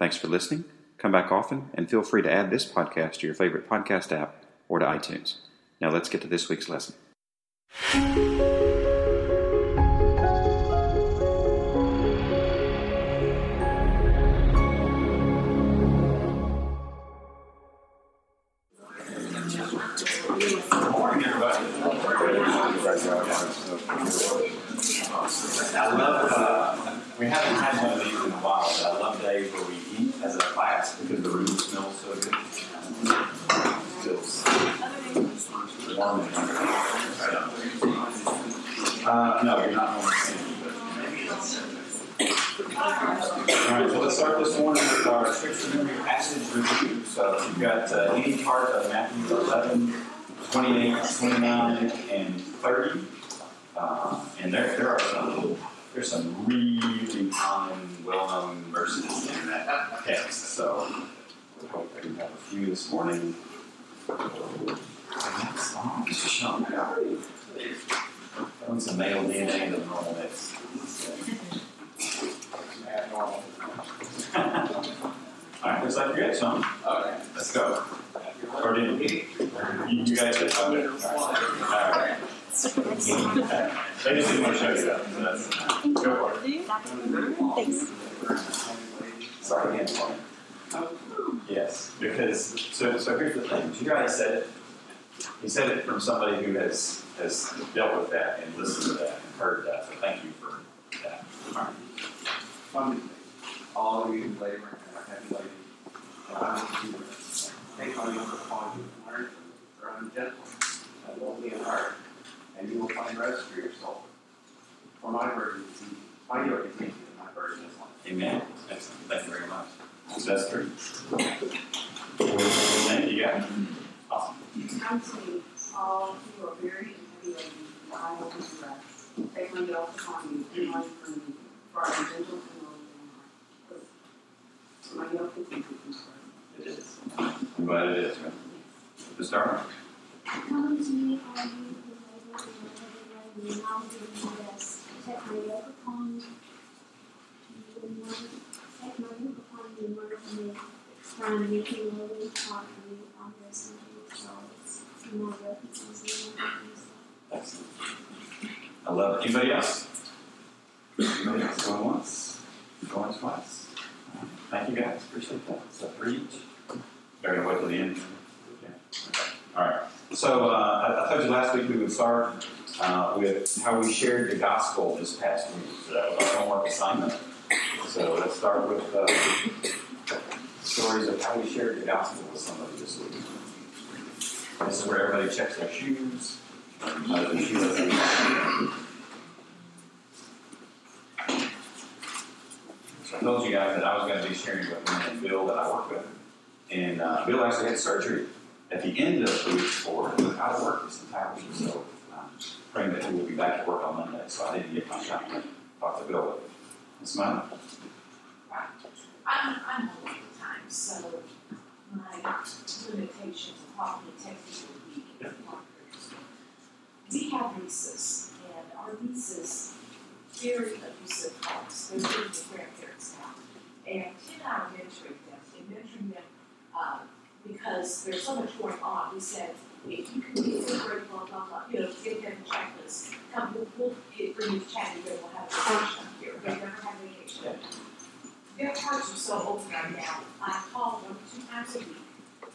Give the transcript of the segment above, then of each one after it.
Thanks for listening. Come back often and feel free to add this podcast to your favorite podcast app or to iTunes. Now let's get to this week's lesson. Start this morning with our scripture memory passage review. So you've got uh, any part of Matthew 11, 28, 29, and 30. Uh, and there, there are some there's some really common, well-known verses in that text. So I hope I can have a few this morning. Next song, Mr. Sean Howard. Throwing some male DNA the normal mix. All right, looks like you're good, Sean. Okay, let's go. Or did you? You, you guys did. Okay. All right. All right. They just didn't want to show you that. So that's, go for it. Thanks. Sorry again, Yes, because so so here's the thing. You guys said it. He said it from somebody who has has dealt with that and listened to that and heard that. So thank you for that. All right. One, all of you labor and are heavy laden, and I will do this. Take on yoke upon you and learn from me, for I am gentle and lowly in heart, and you will find rest for your soul. For my burden is easy, my yoke is easy, and my burden is light. Amen. Excellent. Thank you very much. So that's true. Thank you, guys. Awesome. Come to me, all who are weary and heavy laden, and I will give you rest. Take my yoke upon you and learn from me, for I am gentle and lowly in heart. It is. Glad it is. Who labor and are I you upon me. For I am meek and. Excellent. I love it. Anybody else? Anybody else? Going once? Going twice? Thank you guys. Appreciate that. So three each. To wait till the end. Yeah. All right. So uh, I, I told you last week we would start uh, with how we shared the gospel this past week. So that was our homework assignment. So let's start with uh, stories of how we shared the gospel with somebody this week. This is where everybody checks their shoes. Uh, the shoes. So I told you guys that I was going to be sharing with Bill that I work with. And uh, Bill actually had surgery at the end of the week four and was work this entire week. So um, praying that he will be back to work on Monday. So I didn't get my shot to talk to Bill. But smile. I'm, I'm old at the time, so my limitations of talking to text will be We have nieces, and our nieces, very abusive homes. They're living with grandparents now. And Ken and I are mentoring them, and mentoring them uh, because there's so much going on. We said, if you can get them great, blah, blah, blah, you know, give them a checklist. Come, we'll, we'll get, bring you to Chattanooga, we'll have a up here. They never have vacation. Their hearts are so open right now. I call them two times a week.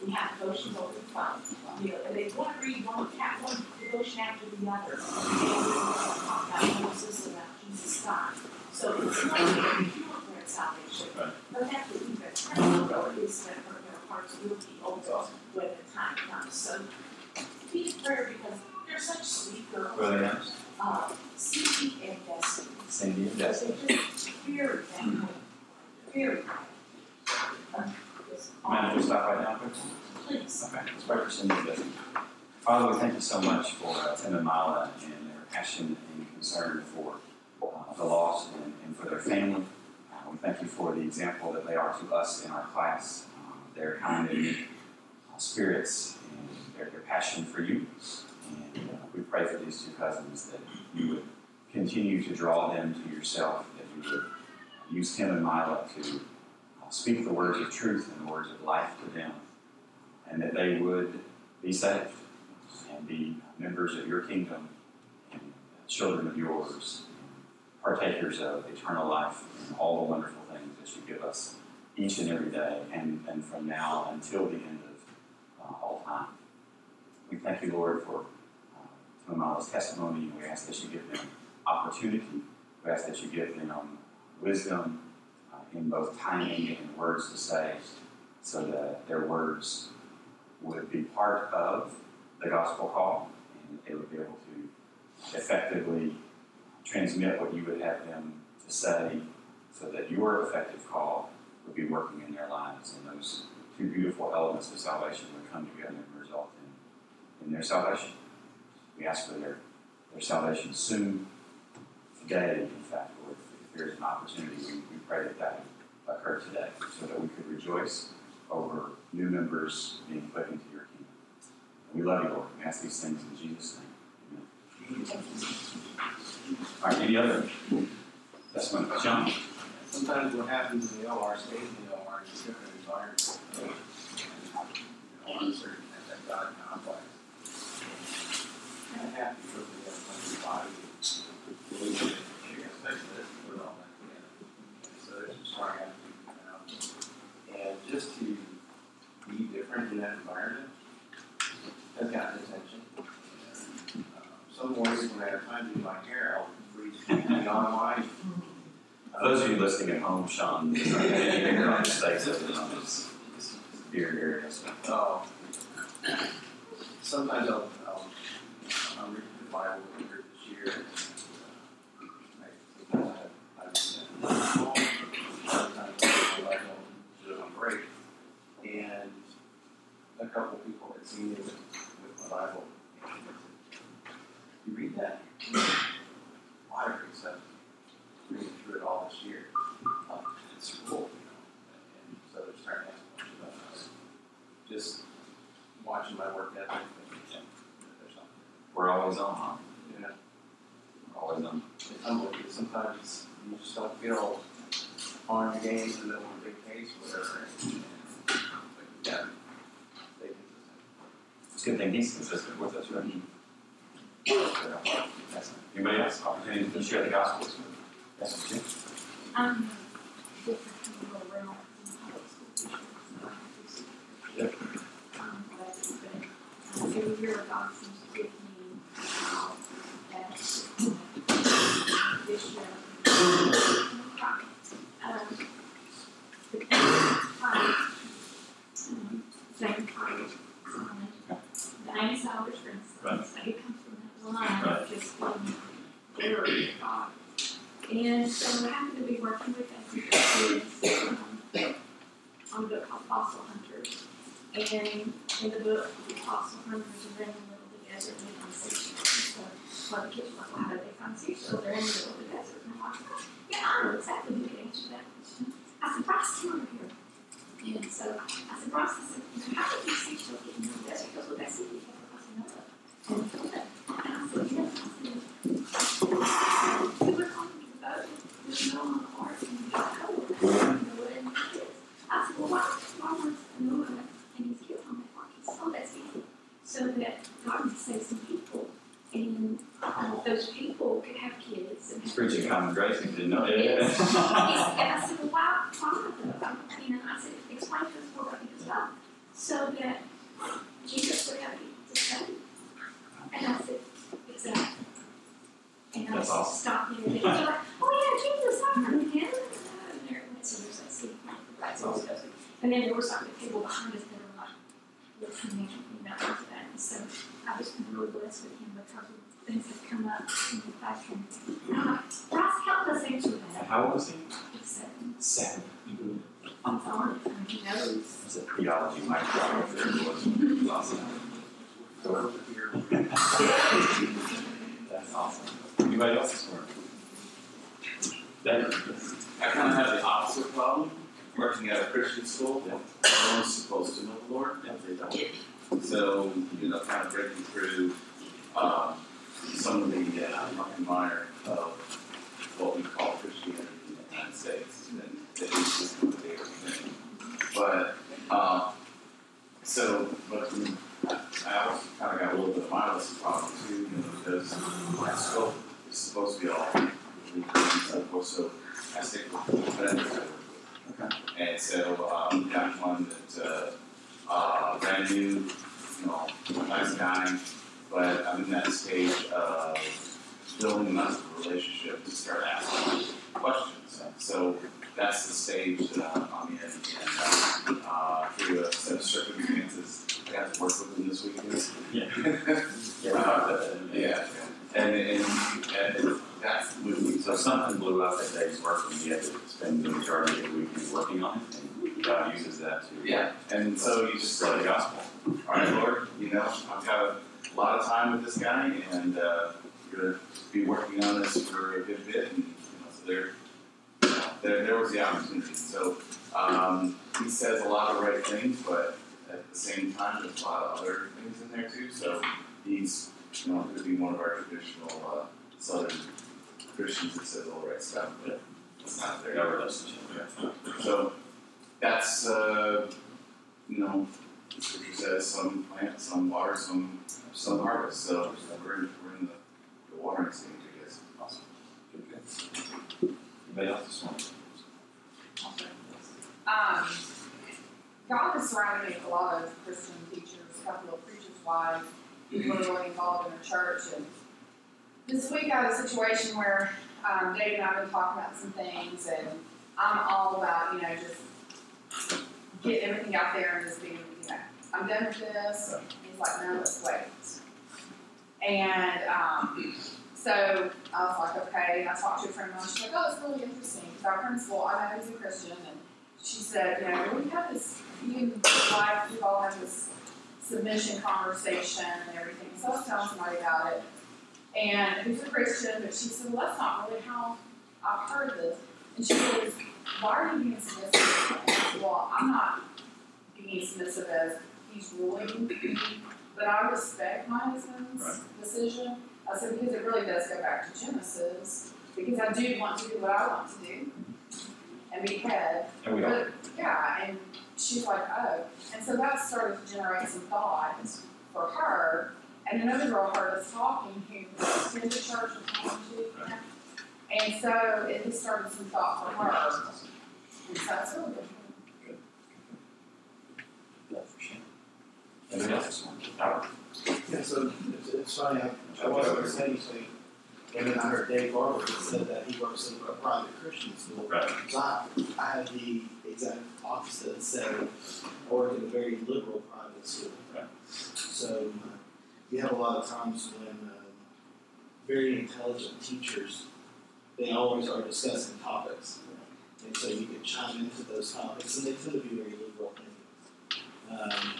We have devotions over the phone. You know, and they want to read one one devotion after the other. And we talk about Moses, about Jesus God. So it's not a pure their salvation. Right. But that's the practical is that their hearts will be open when the time comes. So be prayer because they're such sweet girls. Are their? Uh, Cindy and Destiny. Cindy and Destiny. just very thankful, very thankful. Amanda, will stop right now, please? Okay, let's pray for Cindy and. Father, we thank you so much for uh, Tim and Mila and their passion and concern for the lost and, and for their family. Uh, we thank you for the example that they are to us in our class, um, their kind and uh, spirits and their, their passion for you. And uh, we pray for these two cousins that you would continue to draw them to yourself, that you would use Tim and Mila to uh, speak the words of truth and the words of life to them and that they would be saved and be members of your kingdom and children of yours, partakers of eternal life and all the wonderful things that you give us each and every day and, and from now until the end of uh, all time. We thank you, Lord, for uh, Mama's testimony, we ask that you give them opportunity. We ask that you give them wisdom uh, in both timing and words to say so that their words would be part of the gospel call and they would be able to effectively transmit what you would have them to say so that your effective call would be working in their lives and those two beautiful elements of salvation would come together and result in, in their salvation. We ask for their, their salvation soon, today, in fact, Lord. If there's an opportunity, we, we pray that that occur today so that we could rejoice over new members being put into your kingdom. We love you, Lord. We ask these things in Jesus' name. Amen. All right, any other testimony? John? Sometimes what happens in the OR stays in the OR a different environment. You know, uncertain at that God complex. Of happy have plenty uh, of body. Believe it, you're gonna fix this, put it all back together. And So there's some strong attitude around. And just to be different in that environment has gotten attention. And, uh, Some mornings when I have time to do my hair, I'll read beyond mine. For those of you listening at home, Sean here it. Oh. Sometimes I'll, I'll, I'll read the Bible this year. Sometimes I, I've at home, sometimes I'm like home, do break. And a couple people had seen me with, with my Bible. and they said, You read that? Library stuff. Reading through it all this year. Uh, It's cool, you know. And so they're starting to ask questions about us just watching my work ethic and yeah, there's something. We're always on, huh? You know, We're always on. it's unbelievable. Sometimes you just don't feel on your game in the middle of a big case whatever. And, but yeah. It's a good thing he's consistent with us, right? Anybody else? Opportunity to share the gospel? Jim. I'm different. Yep. Um, but, God seems to give me, uh, that this year. Um, the college, um, same college, um, Diane Salvage, for Right. instance, they come from that line Right. of just being very with God. And so I happen to be working with them kids um, on a book called Fossil Hunters. And in the book, the fossil hunters are in the middle of the desert and they find seashells. And so a lot of kids are like, well, how do they find seashells? They're in the middle of the desert. And I'm like, yeah, I know exactly who can answer that question. I said, Bryce, come over here. And so I said, Bryce, I said, how did these seashells get in the desert? He goes, well, that's it. I said, no. And I said, yes. I said, we were talking to the boat. There's no on the heart and the color. I said, well, why, why was Noah and his kids on that park? He said, oh, that's easy. So that God would save some people. And uh, those people could have kids. And He's preaching common grace. He didn't know. Yes. and Yeah. I said, well, why, why though? You know, I said, explain to us more about because God. So that Jesus would have to study. And I said, exactly. And I That's awesome. stopped there. And they're like, oh yeah, Jesus, I heard him. And there it went. So there's that seed plant, right? So. And then there were some people behind us that are like, listening, you know, to that. And so I was really blessed with him because of things that come up in the classroom. And I'm like, Ross, help us answer that. How old was he? Seven. Seven. It's on it, he knows. It's a theology micro if there was. Awesome. That's awesome. Anybody else this morning? Dave? I kind of have the opposite problem, working at a Christian school. No one's supposed to know the Lord. Yeah, they don't. So, you know, kind of breaking through um, some of the uh, mire of what we call Christianity in the United States, and at least this is what they were. But, uh, so, but I also kind of got a little bit of my lesson problem too, you know, because my scope is supposed to be all legal so I stick with I. Okay. And so, um, got one that, uh, uh, brand new, you know, nice guy, but I'm in that stage of building enough of a relationship to start asking questions. So that's the stage that I'm I'm in, and, uh, uh, through a set of circumstances, I got to work with him this weekend. Yeah. Yeah, about. Yeah, and, and, and that's moving, So something blew up that day's work and he had to spend the majority of the weekend working on it and God uses that to. Yeah, and so you just Spread the gospel. all right, Lord, you know, I've got a lot of time with this guy, and uh, we're gonna be working on this for a good bit, and you know, so there, there, there was the opportunity. So um, he says a lot of right things, but at the same time, there's a lot of other things in there too. So he's, you know, going to be one of our traditional uh, Southern Christians that says all the right stuff, but it's not there. No relationship. So that's uh, you know, the scripture says some plant, some water, some some harvest. So we're in, we're in the, the watering stage, I guess. Awesome. Good, good. Morning? Um, God has surrounded me with a lot of Christian teachers, a couple of preachers' wives, people who are really involved in the church. And this week I had a situation where um, Dave and I have been talking about some things, and I'm all about, you know, just get everything out there and just being, you know, I'm done with this. He's like, no, let's wait. And um, so I was like, okay. And I talked to a friend of mine. She's like, oh, it's really interesting. Because our principal, I know he's a Christian, and she said, you know, we have this, you and wife, we've all had this submission conversation and everything. So I was telling somebody about it. And who's a Christian, but she said, well, that's not really how I've heard this. And she goes, why are you being submissive? Said, well, I'm not being submissive as he's ruling me, but I respect my husband's Right. decision. Uh, I said, because it really does go back to Genesis, because I do want to do what I want to do and be head. And we don't. But, yeah, and she's like, oh. And so that started to generate some thoughts for her. And another girl heard us talking who attended church with Tom too. And so it just started some thought for her. And so it's really good. Yeah, for sure. Anybody else this morning? Howard? Yeah, so it's, it's funny, I, I wasn't gonna say anything, and then I heard Dave Barber said that he works in a private Christian school. Right. So I, I had the exact opposite, said I work in a very liberal private school. Right. So, uh, you have a lot of times when, um, very intelligent teachers, they always are discussing topics. And so you can chime into those topics, and they tend to be very liberal. Um,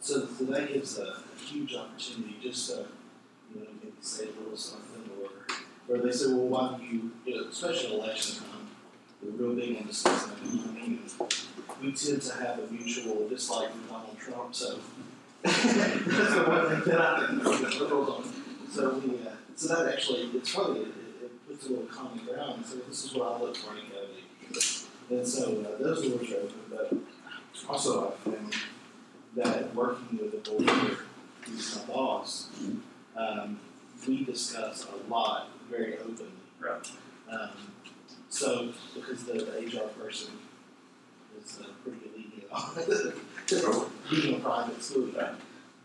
so, that gives a, a huge opportunity just to, you know, maybe say a little something, or, or they say, well, why don't you, you know, especially election time, we're real big on and we tend to have a mutual dislike for Donald Trump, so that's the one thing that I think liberals on. So we, uh, so that actually, it's funny, it, it, puts a little common ground, so this is what I look for in academy. And so uh, those doors are open, but also I found that working with a board, who's my boss, um, we discuss a lot very openly. Right. Um, so, because the, the HR person is uh, pretty lenient on being a private school. Right.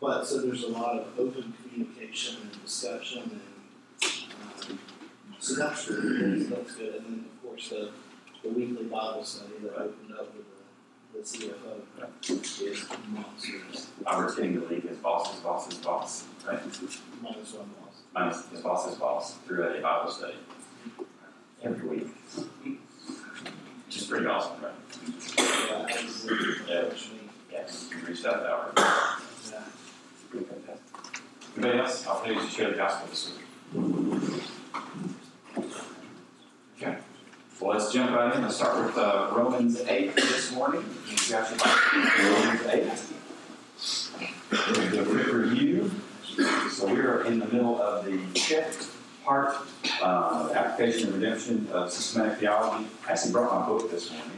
But, so there's a lot of open communication and discussion and, um, so that's really, that's, that's good. And then, of course, the, the weekly Bible study that opened up with the, the CFO is monsters. Robert's getting to leave his boss's boss's boss, right? Minus one loss. Minus his boss's boss through a Bible study every week. which is pretty awesome, right? Yeah, absolutely. Yeah. Unfortunately, Yes, we reached out to our. yeah. Anybody else? I'll please share the gospel this week. Okay. Well, let's jump right in. Let's start with uh, Romans 8 this morning. You got your? Romans 8. We'll do quick review. So we are in the middle of the fifth part, uh, application and redemption of systematic theology. I actually brought my book this morning.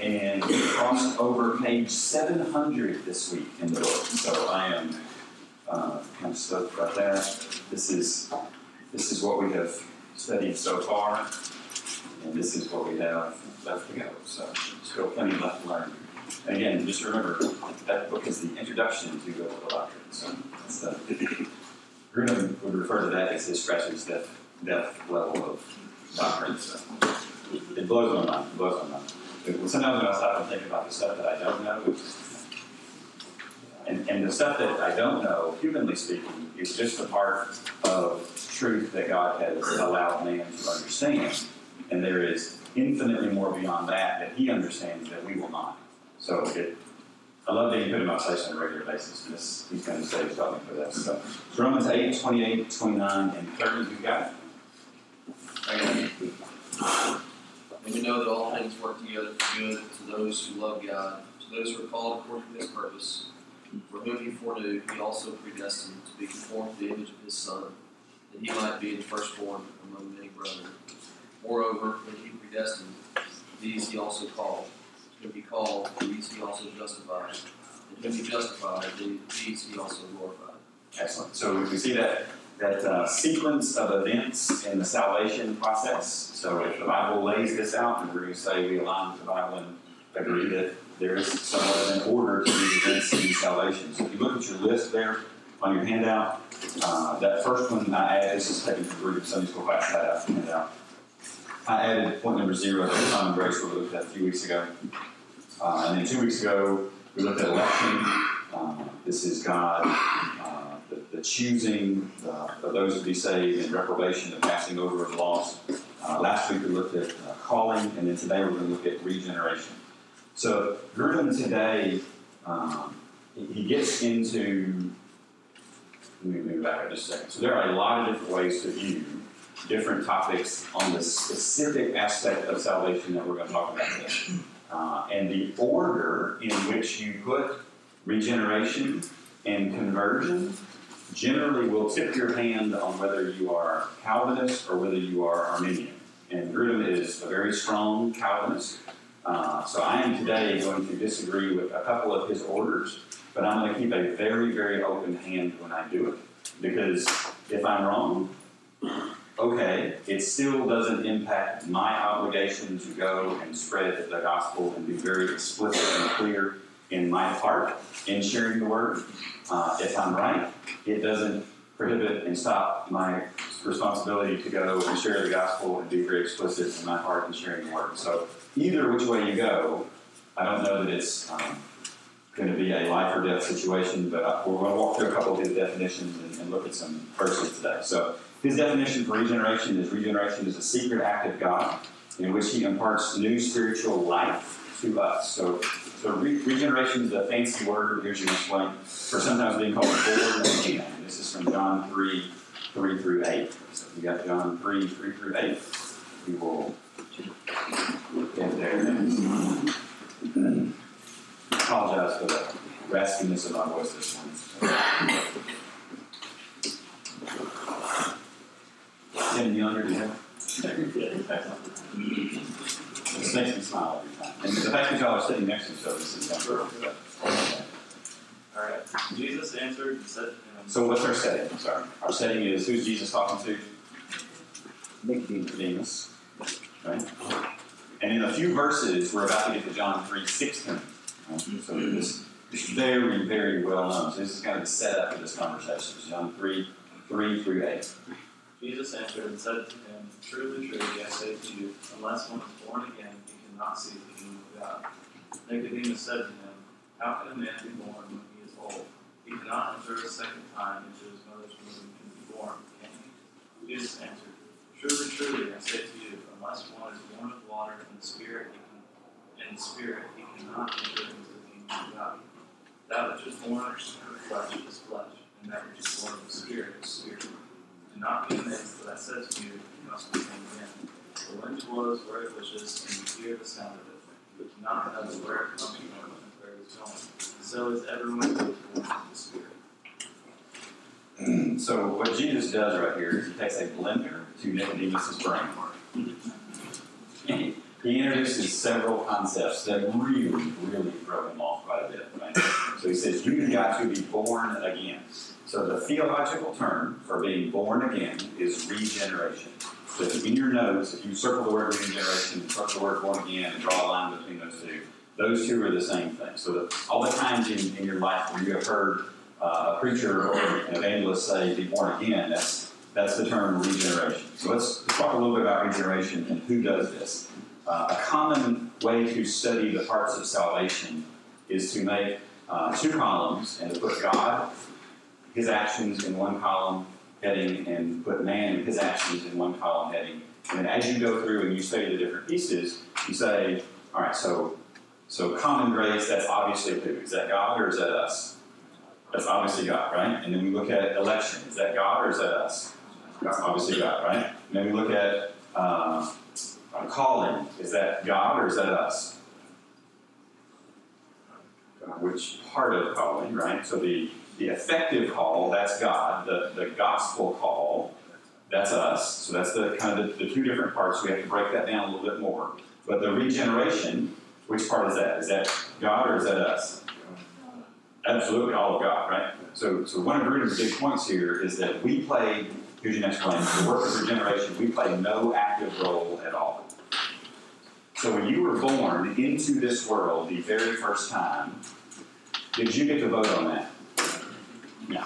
And we crossed over page 700 this week in the book. So I am uh, kind of stoked about that. This is this is what we have studied so far, and this is what we have left to go. So still plenty left to learn. Again, just remember that book is the introduction to biblical doctrine. So that's the would refer to that as his scratches depth, depth level of doctrine. So it blows my mind. It blows my mind. But sometimes when I stop and think about the stuff that I don't know, and, and the stuff that I don't know, humanly speaking, is just a part of truth that God has allowed man to understand. And there is infinitely more beyond that that he understands that we will not. So it, I love that you put him on on a regular basis. This, he's going to he's talking for this. So Romans 8, 28, 29, and 30, you got it. And we know that all things work together for good to those who love God, to those who are called according to his purpose. For whom he foreknew, he also predestined to be conformed to the image of his Son, that he might be the firstborn among many brethren. Moreover, when he predestined, these he also called. Whom he called, these he also justified. And whom he justified, these he also glorified. Excellent. So we see that that uh, sequence of events in the salvation process. So if the Bible lays this out, and to say we align with the Bible and agree that there is somewhat of an order to these events in salvation. So if you look at your list there on your handout, uh, that first one I added, this is taken from group Sunday school class I had handout. I added point number zero, the common grace we looked at a few weeks ago. Uh, and then two weeks ago, we looked at election. Uh, this is God uh, the, the choosing uh, of those to be saved and reprobation, the passing over of lost. Uh, last week we looked at calling, and then today we're going to look at regeneration. So Grudem today, um, he, gets into. Let me move back just a second. So there are a lot of different ways to view different topics on the specific aspect of salvation that we're going to talk about today. Uh, and the order in which you put regeneration and conversion generally will tip your hand on whether you are Calvinist or whether you are Arminian. And Grudem is a very strong Calvinist. Uh, so I am today going to disagree with a couple of his orders, but I'm going to keep a very, very open hand when I do it. Because if I'm wrong, okay, it still doesn't impact my obligation to go and spread the gospel and be very explicit and clear in my part in sharing the word. Uh, if I'm right, it doesn't prohibit and stop my responsibility to go and share the gospel and be very explicit in my heart in sharing the word. So either which way you go, I don't know that it's um, going to be a life or death situation, but we're going to walk through a couple of definitions and, and look at some verses today. So his definition for regeneration is regeneration is a secret act of God in which he imparts new spiritual life to us. So so re- regeneration is a fancy word, here's your explain, for sometimes being called born again. This is from John 3, 3 through 8. So we got John 3, 3 through 8. We will get there next. apologize for the raspiness of my voice this morning. Tim you have? This makes me smile every time. And the fact that y'all are sitting next to each other is exemplary. All right. Jesus answered and said to him, So what's our setting? I'm sorry. Our setting is who's Jesus talking to? Nicodemus. Right? And in a few verses, we're about to get to John 3 16. Right? So this is very, very well known. So this is kind of the setup of this conversation. John 3 3 through 8. Jesus answered and said to him, Truly, truly, I say to you, unless one is born again, he cannot see the kingdom of God. Nicodemus said to him, How can a man be born when he He cannot enter a second time into his mother's womb and be born, can he? Jesus answered, Truly, truly, I say to you, unless one is born of water and the Spirit, he can, and Spirit, he cannot enter into the kingdom of God. That which is born of flesh is flesh, and that which is born of the Spirit is spirit. Do not be amazed that I said to you, you must be born again. The wind blows where it wishes, and you hear the sound of it, but do not know where it comes from So is everyone. So what Jesus does right here is he takes a blender to Nicodemus' brain. He, he introduces several concepts that really, really throw him off quite a bit, right? So he says, you've got to be born again. So the theological term for being born again is regeneration. So in your notes, if you circle the word regeneration, circle the word born again, and draw a line between those two, those two are the same thing. So all the times in, in your life where you have heard uh, a preacher or an evangelist say, be born again, that's, that's the term regeneration. So let's, let's talk a little bit about regeneration and who does this. Uh, a common way to study the parts of salvation is to make uh, two columns and to put God, his actions in one column heading, and put man and his actions in one column heading. And as you go through and you study the different pieces, you say, all right, so so common grace, that's obviously who? Is that God or is that us? That's obviously God, right? And then we look at election. Is that God or is that us? That's obviously God, right? And then we look at uh, calling. Is that God or is that us? Uh, which part of calling, right? So the, the effective call, that's God. The, the gospel call, that's us. So that's the kind of the, the two different parts. We have to break that down a little bit more. But the regeneration, which part is that? Is that God or is that us? Absolutely, all of God, right? So, so one of Grudem's big points here is that we play, next point, the work of regeneration, we play no active role at all. So when you were born into this world the very first time, did you get to vote on that? No.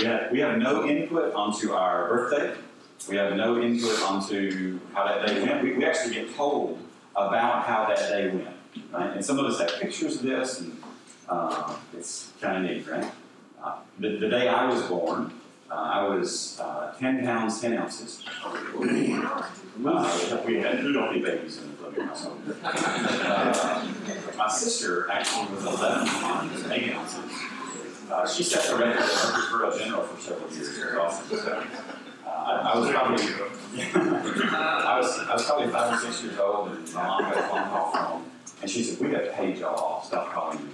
We have, we have no input onto our birthday. We have no input onto how that day went. We, we actually get told about how that day went. Right? And some of us have pictures of this, and uh, it's kind of neat, right? Uh, the, the, day I was born, uh, I was uh, 10 pounds, 10 ounces. We had healthy babies in the living household. My sister actually was 11 pounds, 8 ounces. Uh, she set the record at Murfreesboro General for several years. Awesome. So, I, I was probably I was I was probably five or six years old, and my mom got a phone call from and she said, "We got to page y'all off. Stop calling me."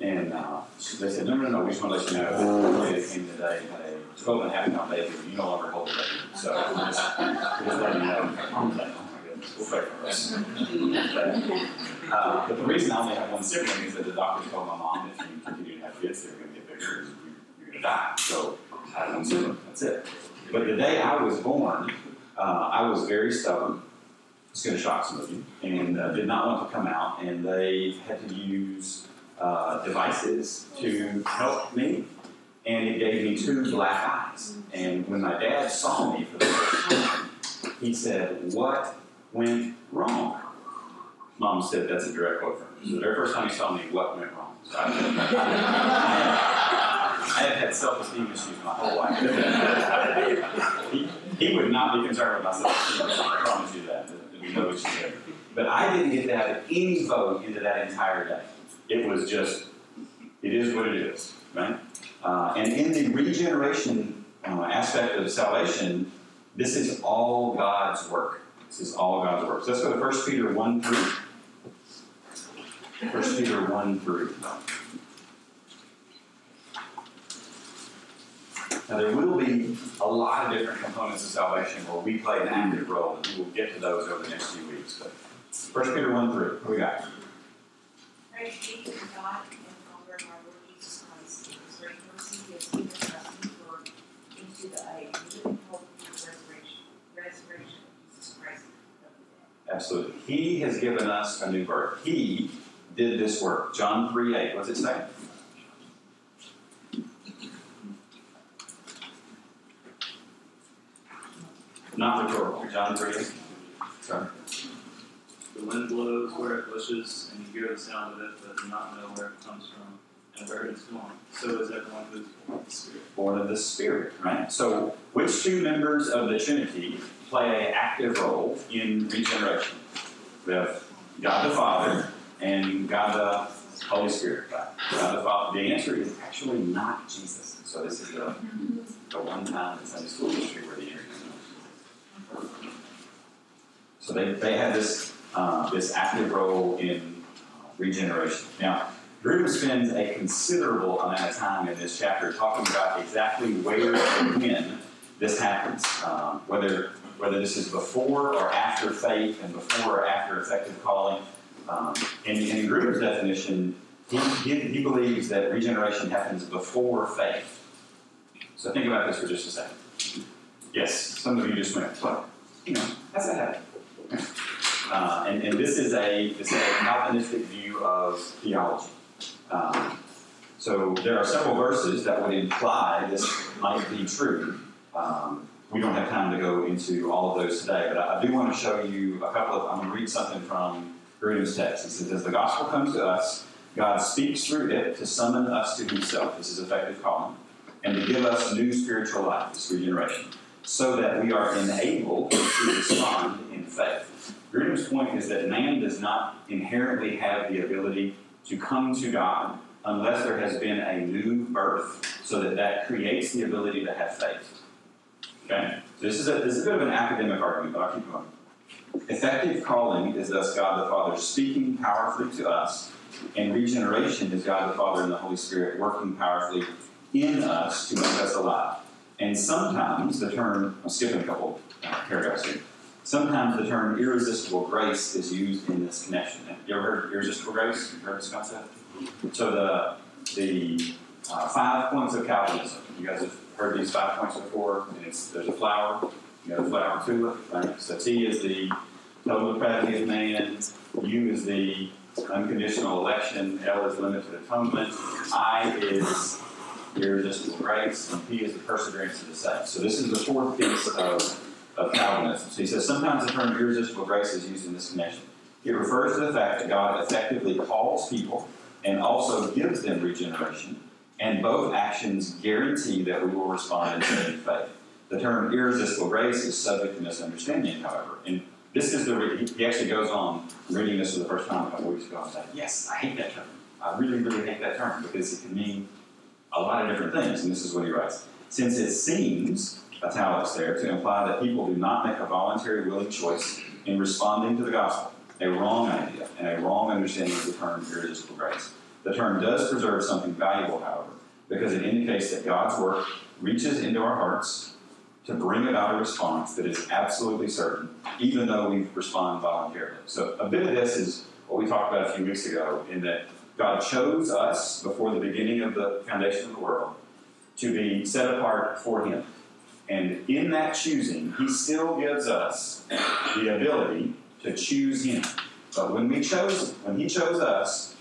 And uh, they said, no, no, no, we just want to let you know that came today a 12 and half pound baby. You no longer hold the baby. So just, just letting you know. I'm like, oh my goodness, we'll pray for us. uh, but the reason I only have one sibling is that the doctors told my mom if you continue to have kids, they're going to get bigger and you're going to die. So I had one sibling. That's it. But the day I was born, uh, I was very stubborn. It's going to shock some of you. And uh, did not want to come out. And they had to use uh, devices to help me, and it gave me two black eyes. And when my dad saw me for the first time, he said, What went wrong? Mom said, That's a direct quote from him. So the very first time he saw me, what went wrong? So I, I, have had self esteem issues my whole life. he, he would not be concerned with my self esteem I promise you that. What you said. But I didn't get to have any vote into that entire day. It was just, it is what it is, right? Uh, and in the regeneration uh, aspect of salvation, this is all God's work. This is all God's work. So let's go to 1 Peter 1 3. 1 Peter 1 3. Now, there will be a lot of different components of salvation where we play an active role, and we will get to those over the next few weeks. But 1 Peter 1 3, what we got? Praise be to God and Father our Lord Jesus Christ, in great mercy, He has given us into the age, living hope of the resurrection, resurrection of Jesus Christ of the dead. Absolutely. He has given us a new birth. He did this work. John 3 8. What does it say? Not rhetorical. John 3 Sorry. The wind blows where it wishes, and you hear the sound of it, but do not know where it comes from and where it is going. So is everyone who is born of the Spirit. Born of the Spirit, right? So, which two members of the Trinity play an active role in regeneration. We have God the Father and God the Holy Spirit. God the Father. The answer is actually not Jesus. So this is the, the one time in Sunday school history where the answer. So they, they had this uh, this active role in uh, regeneration. Now, Grudem spends a considerable amount of time in this chapter talking about exactly where and when this happens, um, whether whether this is before or after faith and before or after effective calling. Um, in, in definition, he, he, he believes that regeneration happens before faith. So think about this for just a second. Yes, some of you just went, what? You know, how's that happen? Uh, and, and this is a this is a Calvinistic view of theology. Um, so there are several verses that would imply this might be true. Um, we don't have time to go into all of those today, but I, I do want to show you a couple of. I'm going to read something from Grudem's text. It says, "As the gospel comes to us, God speaks through it to summon us to Himself. This is effective calling, and to give us new spiritual life, this regeneration, so that we are enabled to respond in faith." Grudem's point is that man does not inherently have the ability to come to God unless there has been a new birth, so that that creates the ability to have faith. Okay? So this is a, this is a bit of an academic argument, but I'll keep going. Effective calling is thus God the Father speaking powerfully to us, and regeneration is God the Father and the Holy Spirit working powerfully in us to make us alive. And sometimes the term, I'm skipping a couple uh, paragraphs here. Sometimes the term irresistible grace is used in this connection. Have you ever heard irresistible grace? You heard this concept? So the the uh, five points of Calvinism. You guys have heard these five points before. And it's there's a flower. You got a flower tulip. Right? So T is the total depravity of man. U is the unconditional election. L is limited atonement. I is irresistible grace, and P is the perseverance of the saints. So this is the fourth piece of of Calvinism. So he says sometimes the term irresistible grace is used in this connection. It refers to the fact that God effectively calls people and also gives them regeneration, and both actions guarantee that we will respond in saving faith. The term irresistible grace is subject to misunderstanding, however. And this is the, he actually goes on reading this for the first time a couple weeks ago and saying, Yes, I hate that term. I really, really hate that term because it can mean a lot of different things. And this is what he writes. Since it seems italics there to imply that people do not make a voluntary willing choice in responding to the gospel. A wrong idea and a wrong understanding of the term irresistible grace. The term does preserve something valuable, however, because it indicates that God's work reaches into our hearts to bring about a response that is absolutely certain, even though we respond voluntarily. So, a bit of this is what we talked about a few weeks ago, in that God chose us before the beginning of the foundation of the world to be set apart for Him. And in that choosing, He still gives us the ability to choose Him. But when we chose, when He chose us,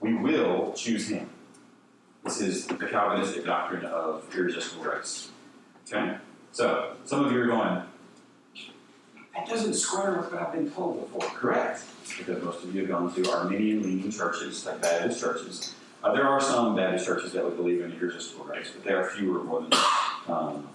we will choose Him. This is the Calvinistic doctrine of irresistible grace. Okay? So, some of you are going, that doesn't square with what I've been told before. Correct. Because most of you have gone to Arminian leaning churches, like Baptist churches. Uh, there are some Baptist churches that would believe in irresistible grace, but there are fewer more than, um,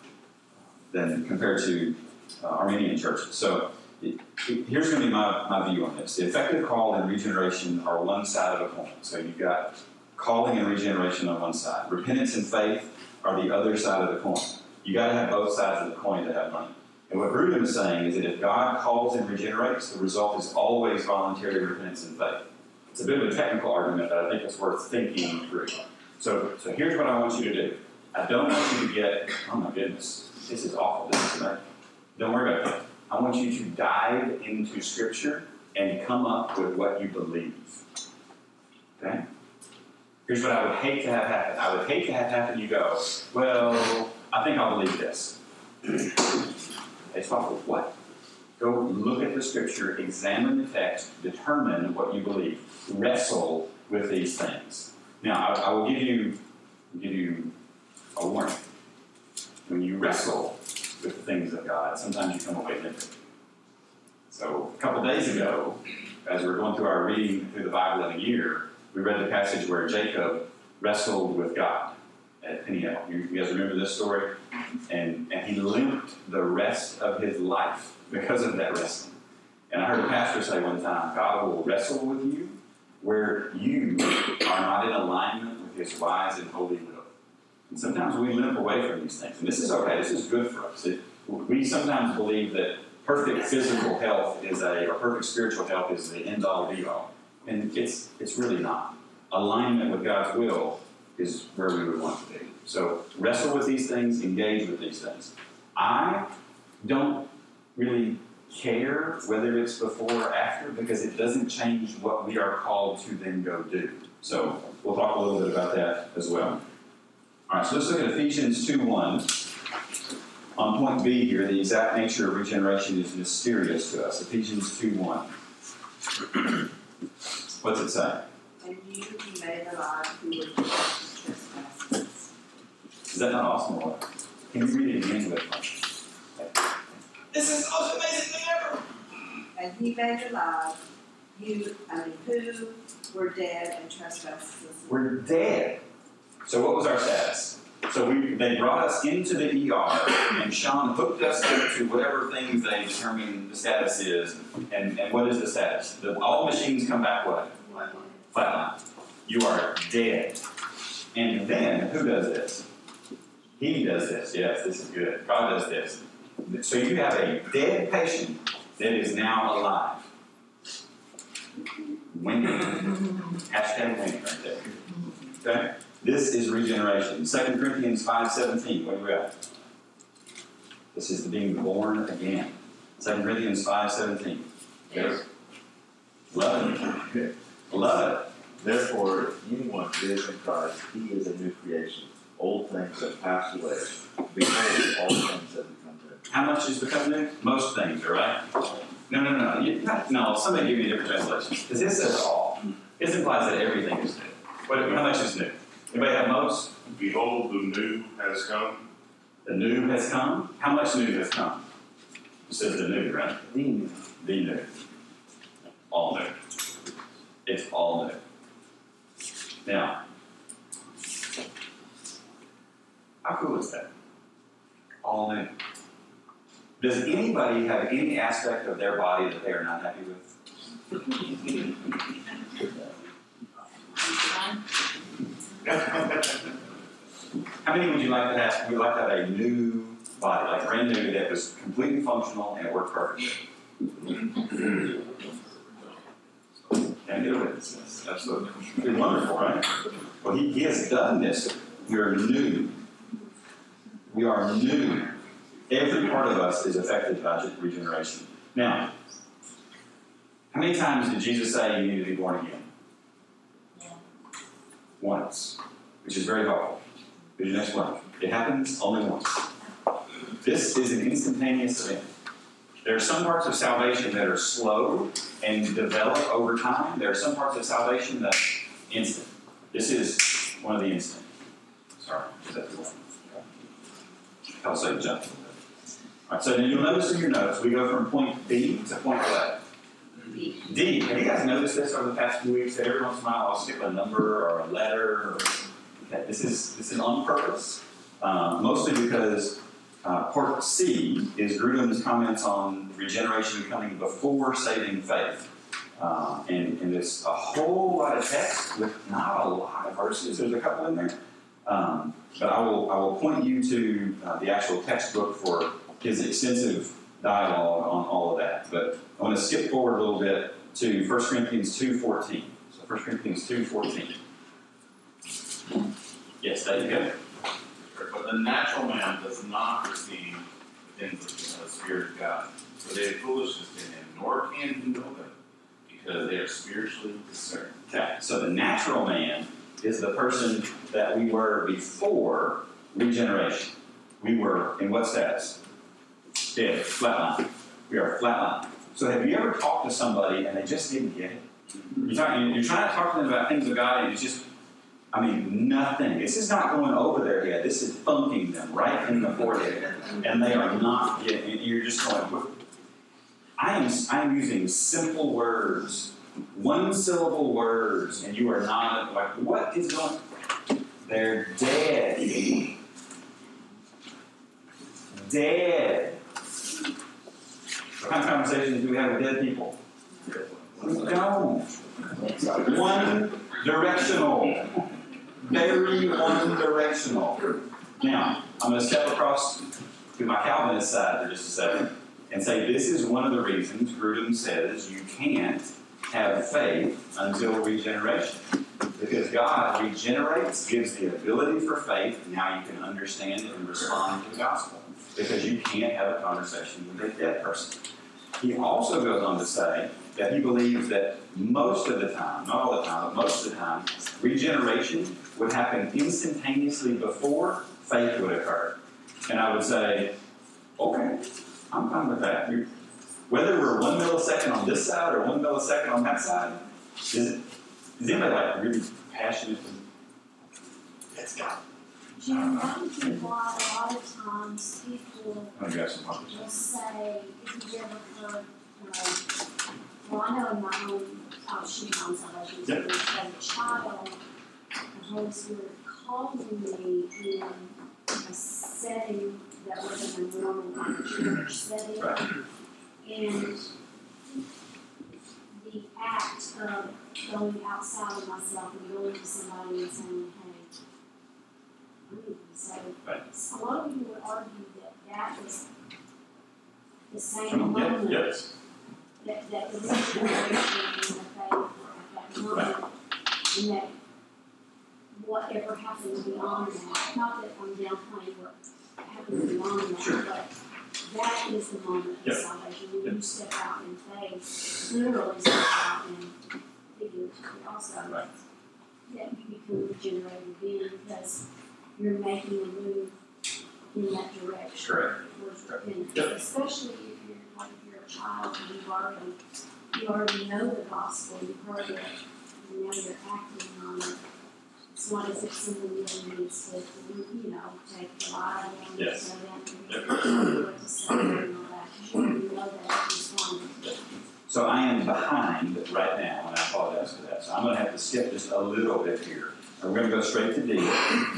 than compared to uh, Arminian churches. So it, it, here's going to be my, my view on this. The effective call and regeneration are one side of a coin. So you've got calling and regeneration on one side. Repentance and faith are the other side of the coin. You got to have both sides of the coin to have money. And what Grudem is saying is that if God calls and regenerates, the result is always voluntary repentance and faith. It's a bit of a technical argument, but I think it's worth thinking through. So, so here's what I want you to do. I don't want you to get, oh my goodness, this is awful. This is. Don't worry about that. I want you to dive into Scripture and come up with what you believe. Okay? Here's what I would hate to have happen. I would hate to have happen. You go, well, I think I'll believe this. It's awful. What? Go look at the scripture, examine the text, determine what you believe, wrestle with these things. Now, I, I will give you give you a warning. When you wrestle with the things of God, sometimes you come away different. So, a couple days ago, as we were going through our reading through the Bible in a year, we read the passage where Jacob wrestled with God at Peniel. You guys remember this story? And, and he limped the rest of his life because of that wrestling. And I heard a pastor say one time, God will wrestle with you where you are not in alignment with his wise and holy will. And sometimes we limp away from these things. And this is okay, this is good for us. It, we sometimes believe that perfect physical health is a, or perfect spiritual health is the end all be all. And it's, it's really not. Alignment with God's will is where we would want to be. So wrestle with these things, engage with these things. I don't really care whether it's before or after because it doesn't change what we are called to then go do. So we'll talk a little bit about that as well. All right, so let's look at Ephesians 2 1. On point B here, the exact nature of regeneration is mysterious to us. Ephesians 2 1. What's it say? And you he made alive were dead in trespasses. Is that not awesome? Or what? Can you read it again with me? This is the most amazing thing ever. And he made alive you, I mean, who were dead and trespasses. We're dead. So what was our status? So we they brought us into the ER and Sean hooked us up to whatever things they determine the status is. And, and what is the status? The, all machines come back what? Flatline. Flatline. You are dead. And then who does this? He does this. Yes, this is good. God does this. So you have a dead patient that is now alive. Winning. Hashtag winning right there. Okay? This is regeneration. 2 Corinthians 5.17. What do we got? This is the being born again. 2 Corinthians 5.17. Yes. Love it. Love it. Therefore, if anyone is in Christ, he is a new creation. Old things have passed away. Behold, all things have become new. How much is become new? Most things, all right? No, no, no. You, no, somebody give me a different translation. Because this says all. This implies that everything is new. What, how much is new? Anybody have most? Behold, the new has come. The new has come. How much new has come? It says the new, right? The new. The new. All new. It's all new. Now, how cool is that? All new. Does anybody have any aspect of their body that they are not happy with? How many would you like to have? Would you like to have a new body, like brand new, that was completely functional and it worked perfectly? Can I get a witness? Yes, absolutely. It's wonderful, right? Well, he, he has done this. Are new. We are new. Every part of us is affected by regeneration. Now, how many times did Jesus say you need to be born again? Once, which is very helpful. Here's your next one. It happens only once. This is an instantaneous event. There are some parts of salvation that are slow and develop over time. There are some parts of salvation that instant. This is one of the instant. Sorry, is that the one? Say jump. All right, so you'll notice in your notes we go from point B to point what? D. Have you guys noticed this over the past few weeks? That every once in a while I'll skip a number or a letter. Or, okay, this is this is on purpose, uh, mostly because uh, part C is Grudem's comments on regeneration coming before saving faith. Uh, and, and there's a whole lot of text with not a lot of verses. There's a couple in there. Um, but I will, I will point you to uh, the actual textbook for his extensive dialogue on all of that. But I want to skip forward a little bit to 1 Corinthians 2.14. So 1 Corinthians 2.14. Yes, there you go. But the natural man does not receive the things of the Spirit of God, for they are foolishness to him, nor can he know them, because they are spiritually discerned. Okay, so the natural man is the person that we were before regeneration. We were in what status? Dead, flatline. We are flatline. So have you ever talked to somebody and they just didn't get it? You're, talking, you're trying to talk to them about things of God and it's just, I mean, nothing. This is not going over their head. This is funking them right in the forehead. And they are not getting it. You're just going, I am, I am using simple words, one syllable words, and you are not like, what is going They're dead. dead. What kind of conversations do we have with dead people? We don't. One directional. Very one directional. Now, I'm going to step across to my Calvinist side for just a second and say this is one of the reasons Grudem says you can't have faith until regeneration. Because God regenerates, gives the ability for faith, now you can understand and respond to the gospel. Because you can't have a conversation with a dead person. He also goes on to say that he believes that most of the time, not all the time, but most of the time, regeneration would happen instantaneously before faith would occur. And I would say, okay, I'm fine with that. You- Whether we're one millisecond on this side or one millisecond on that side, is, it, is anybody like really passionate? and- It's got. Jim, that would be why a lot of times people I'm gonna grab some coffee. will say, if you ever heard, um, well, I know in my own, uh, on salvation, Yep. as a child, the Holy Spirit called me in a setting that wasn't a normal like church setting. Right. And the act of going outside of myself and going to somebody and saying, hey, I need to be A lot of you would argue that that is the same moment yes. that, that the regeneration and the faith at that moment. And that whatever happened beyond that, not that I'm downplaying what happens beyond Sure. that, but that is the moment of salvation. When you step out in faith, literally step out in figuratively also. Right. That you become regenerated again because you're making a move in that direction. Correct. Yep. Especially if you're like if you're a child and you've already you already know the gospel, you've heard it, and now you're acting on it. It's not as if someone really needs to, you know, take the Bible and Yes. say that and Yep. tell you what to say and all that, because you already know that at least one. So I am behind right now, and I apologize for that. So I'm going to have to skip just a little bit here. And we're going to go straight to D.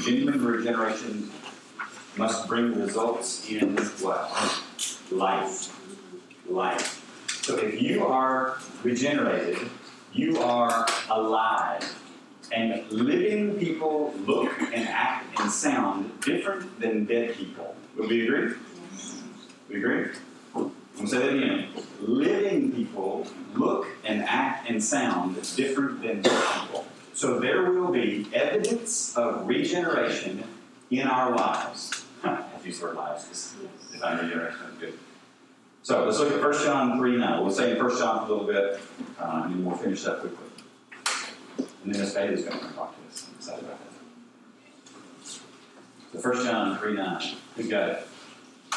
Genuine regeneration must bring results in what? Life. Life. So if you are regenerated, you are alive. And living people look and act and sound different than dead people. Would we agree? We agree? I'm going to say that again. Living people look and act and sound different than dead people. So there will be evidence of regeneration in our lives. I've used the word lives because I'm regeneration, good. So let's look at 1 John 3 now. We'll stay in 1 John for a little bit, uh, and then we'll finish up quickly. And Bailey's going to come talk to us. I'm excited about that. So 1 John 3 9. Who's got it?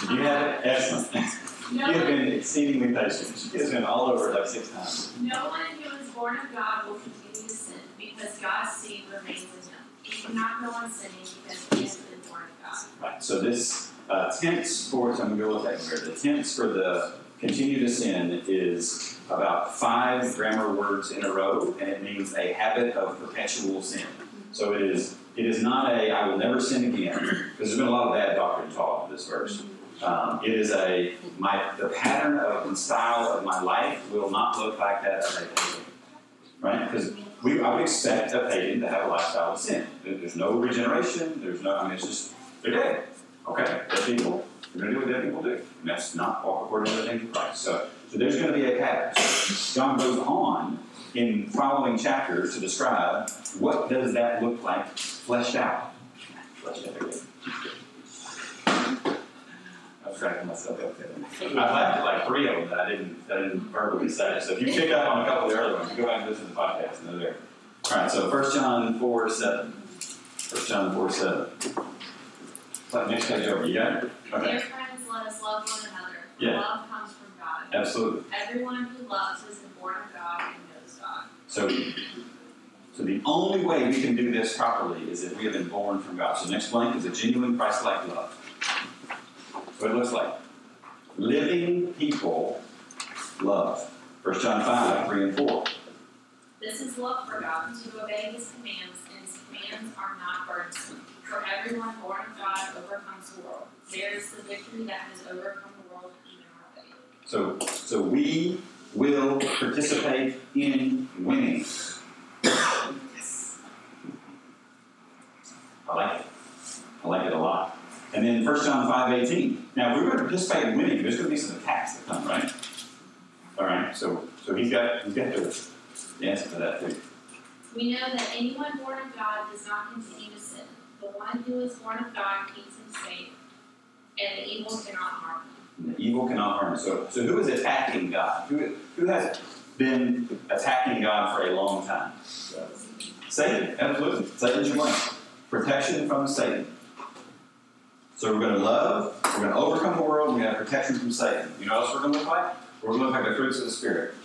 Did you have it? Excellent. You have been exceedingly patient. She has been all over it like six times. No one who is born of God will continue to sin, because God's seed remains in him. He cannot go on sinning because he has been born of God. Right. So this uh, tense for so I'm going to go with that here. The tense for the continue to sin is about five grammar words in a row, and it means a habit of perpetual sin. So it is it is not a I will never sin again because there's been a lot of bad doctrine taught with this verse. Um, it is a my the pattern of and style of my life will not look like that of a pagan, right? Because we I would expect a pagan to have a lifestyle of sin. There's no regeneration. There's no I mean it's just they're dead. Okay, dead people. We're going to do what dead people do. And that's not walk according to the things of Christ. So, so there's going to be a. So John goes on in following chapters to describe what does that look like fleshed out. Fleshed out again. I was cracking myself up there. I laughed at like three of them that I didn't, that I didn't verbally say. It. So if you pick up on a couple of the other ones, you go back and listen to the podcast and they're there. All right, so 1 John 4 7. 1 John 4 7. Like next page over, you got it? Okay, Dear friends, let us love one another. Yeah. Love comes from. Absolutely. Everyone who loves is born of God and knows God. So, so the only way we can do this properly is if we have been born from God. So next blank is a genuine Christ-like love. What it looks like. Living people love. 1 John 5, 3 and 4. This is love for God, to obey his commands, and his commands are not burdensome. For everyone born of God overcomes the world. There is the victory that has overcome the world, even our faith. So, so we will participate in winning. yes. I like it. I like it a lot. And then 1 John 5.18. Now, if we're going to participate in winning, there's going to be some attacks that come, right? All right, so so he's got he's got the answer for that too. We know that anyone born of God does not continue to sin. The one who is born of God keeps him safe, and the evil cannot harm him. Evil cannot harm. us. So so who is attacking God? Who who has been attacking God for a long time? Satan, absolutely. Satan's your one. Protection from Satan. So we're going to love, we're going to overcome the world, we're going to have protection from Satan. You know what else we're going to look like? We're going to look like the fruits of the Spirit.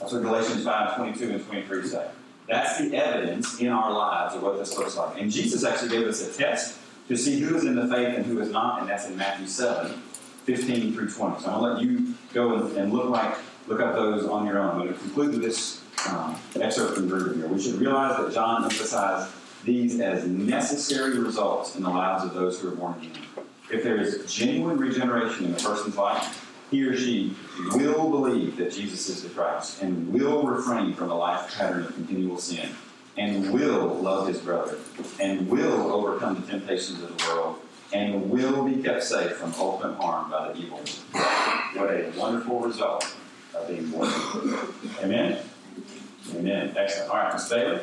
That's what Galatians 5 22 and 23 say. That's the evidence in our lives of what this looks like. And Jesus actually gave us a test to see who is in the faith and who is not, and that's in Matthew 7 15 through 20. So I'm going to let you go and, and look like look up those on your own. I'm to conclude with this um, excerpt from Grudem here. We should realize that John emphasized these as necessary results in the lives of those who are born again. If there is genuine regeneration in a person's life, he or she will believe that Jesus is the Christ and will refrain from a life pattern of continual sin and will love his brother and will overcome the temptations of the world and will be kept safe from ultimate harm by the evil. What a wonderful result of being born. Amen? Amen. Excellent. All right, Miss Bailey,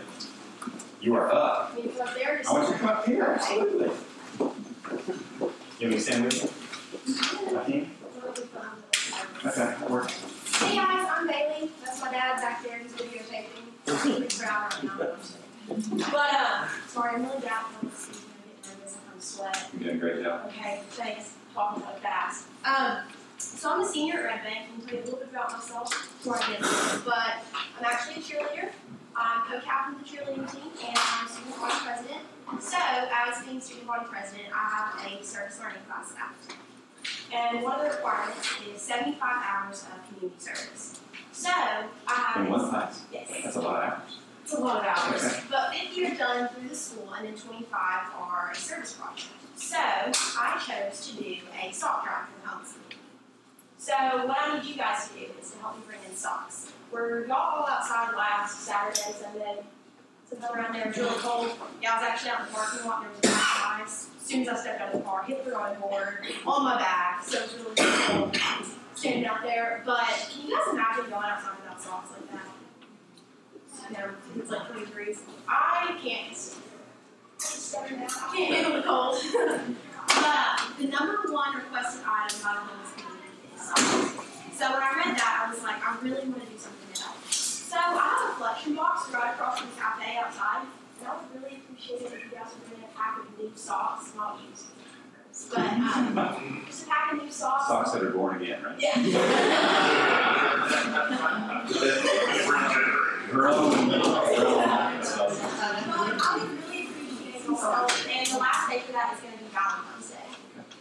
you are up. I want you to come up here. Absolutely. Want me to stand with you? Okay, that works. Hey guys, I'm Bailey. That's my dad back there. He's videotaping. He's proud right now. But uh, sorry, I'm really down. Excuse me, I'm getting nervous. I'm sweating. You're doing a great job. Okay, thanks. Talking so fast. Um, so I'm a senior at Red Bank. and tell you a little bit about myself before I get it. But I'm actually a cheerleader. I'm co-captain of the cheerleading team, and I'm student body president. So, as being student body president, I have a service learning class after. And one of the requirements is 75 hours of community service. So, I have In one class? Yes. That's a lot of hours. It's a lot of hours. Okay. But 50 are done through the school, and then 25 are a service project. So I chose to do a sock drive from home. So what I need you guys to do is to help me bring in socks. Were y'all all outside last Saturday, Sunday? Something around there, it was really cold. Yeah, I was actually out in the parking lot, and there was of ice. As soon as I stepped out of the car, hit the running board on my back, so it was really cold standing out there. But can you guys imagine going outside without socks like that? you know, it's like 20 degrees. I can't. I can't handle the cold. but the number one requested item by the homeless community is socks. So when I read that, I was like, I really want to do something to help. So I have a collection box right across from the cafe outside, and I would really appreciate it if you guys would bring a pack of new socks, not used. But um, just a pack of new socks. Socks that are born again, right? Yeah. Girl. I help, and the last day for that is going to be Valentine's Day.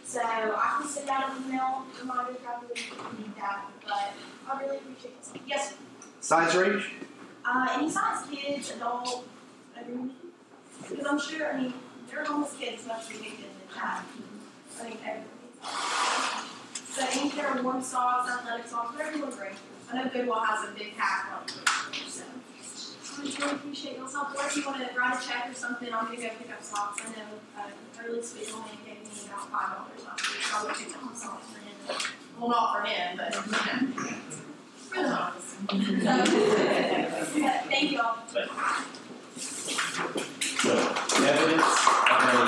So I can send out an email reminder probably if you need that, but I really appreciate this. Yes, Size range? uh, any size kids, adult. Because I'm sure, I mean, they're homeless kids much bigger than that. I think everybody. So any pair of warm socks, athletic socks, whatever you want to bring. I know Goodwill has a big pack on so. Just really appreciate help. Or if you want to write a check or something, I'm gonna go pick up socks. I know uh, early speed only gave me about five dollars last week, I pick up socks for him. Well, not for him, but for the yeah, thank you all. So, evidence of a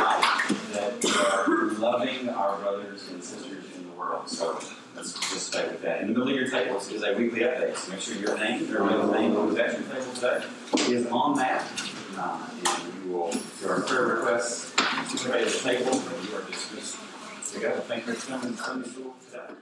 life that we are loving our brothers and sisters in the world. So let's just stay with that. In the middle of your tables is a weekly update. So make sure your name, your real name, who's at your table today, is on that. Uh, and you will, your prayer requests, pray at the table, and you are dismissed to go. Thank you for coming to Sunday school today.